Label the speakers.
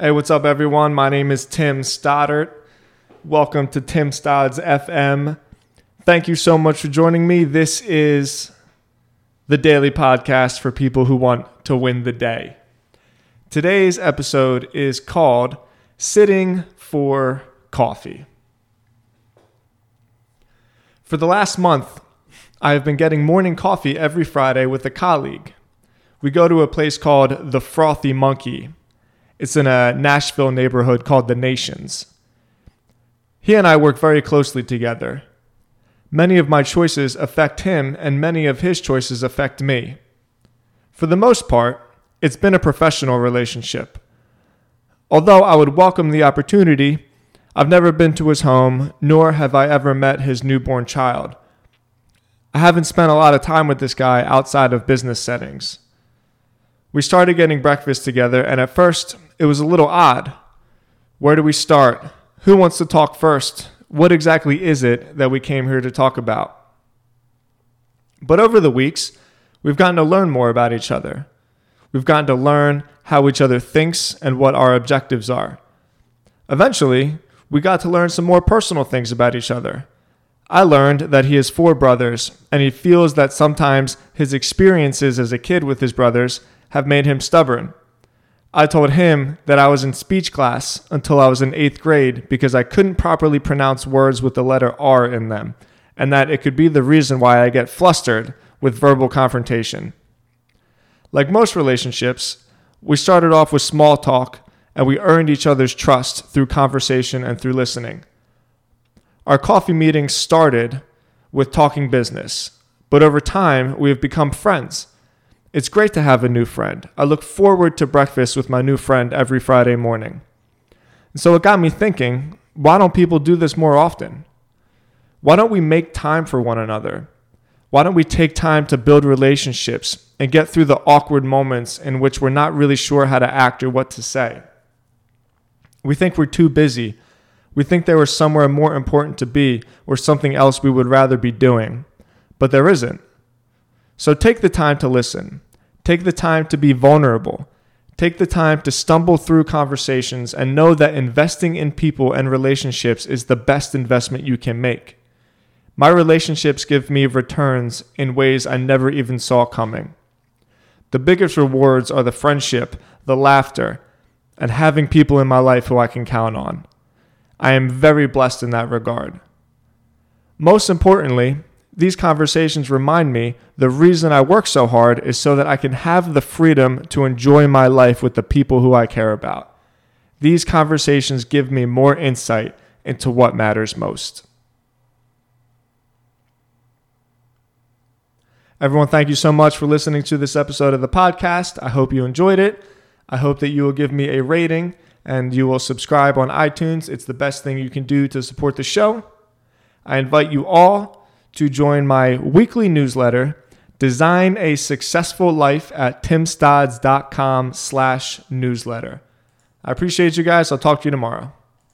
Speaker 1: Hey, what's up, everyone? My name is Tim Stoddart. Welcome to Tim Stodds FM. Thank you so much for joining me. This is the daily podcast for people who want to win the day. Today's episode is called Sitting for Coffee. For the last month, I have been getting morning coffee every Friday with a colleague. We go to a place called the Frothy Monkey. It's in a Nashville neighborhood called the Nations. He and I work very closely together. Many of my choices affect him, and many of his choices affect me. For the most part, it's been a professional relationship. Although I would welcome the opportunity, I've never been to his home, nor have I ever met his newborn child. I haven't spent a lot of time with this guy outside of business settings. We started getting breakfast together, and at first, it was a little odd. Where do we start? Who wants to talk first? What exactly is it that we came here to talk about? But over the weeks, we've gotten to learn more about each other. We've gotten to learn how each other thinks and what our objectives are. Eventually, we got to learn some more personal things about each other. I learned that he has four brothers, and he feels that sometimes his experiences as a kid with his brothers have made him stubborn. I told him that I was in speech class until I was in eighth grade because I couldn't properly pronounce words with the letter R in them, and that it could be the reason why I get flustered with verbal confrontation. Like most relationships, we started off with small talk and we earned each other's trust through conversation and through listening. Our coffee meetings started with talking business, but over time we have become friends. It's great to have a new friend. I look forward to breakfast with my new friend every Friday morning. And so it got me thinking why don't people do this more often? Why don't we make time for one another? Why don't we take time to build relationships and get through the awkward moments in which we're not really sure how to act or what to say? We think we're too busy. We think there was somewhere more important to be or something else we would rather be doing. But there isn't. So take the time to listen. Take the time to be vulnerable. Take the time to stumble through conversations and know that investing in people and relationships is the best investment you can make. My relationships give me returns in ways I never even saw coming. The biggest rewards are the friendship, the laughter, and having people in my life who I can count on. I am very blessed in that regard. Most importantly, these conversations remind me the reason I work so hard is so that I can have the freedom to enjoy my life with the people who I care about. These conversations give me more insight into what matters most. Everyone, thank you so much for listening to this episode of the podcast. I hope you enjoyed it. I hope that you will give me a rating and you will subscribe on iTunes. It's the best thing you can do to support the show. I invite you all to join my weekly newsletter, Design a Successful Life at timstodds.com slash newsletter. I appreciate you guys. I'll talk to you tomorrow.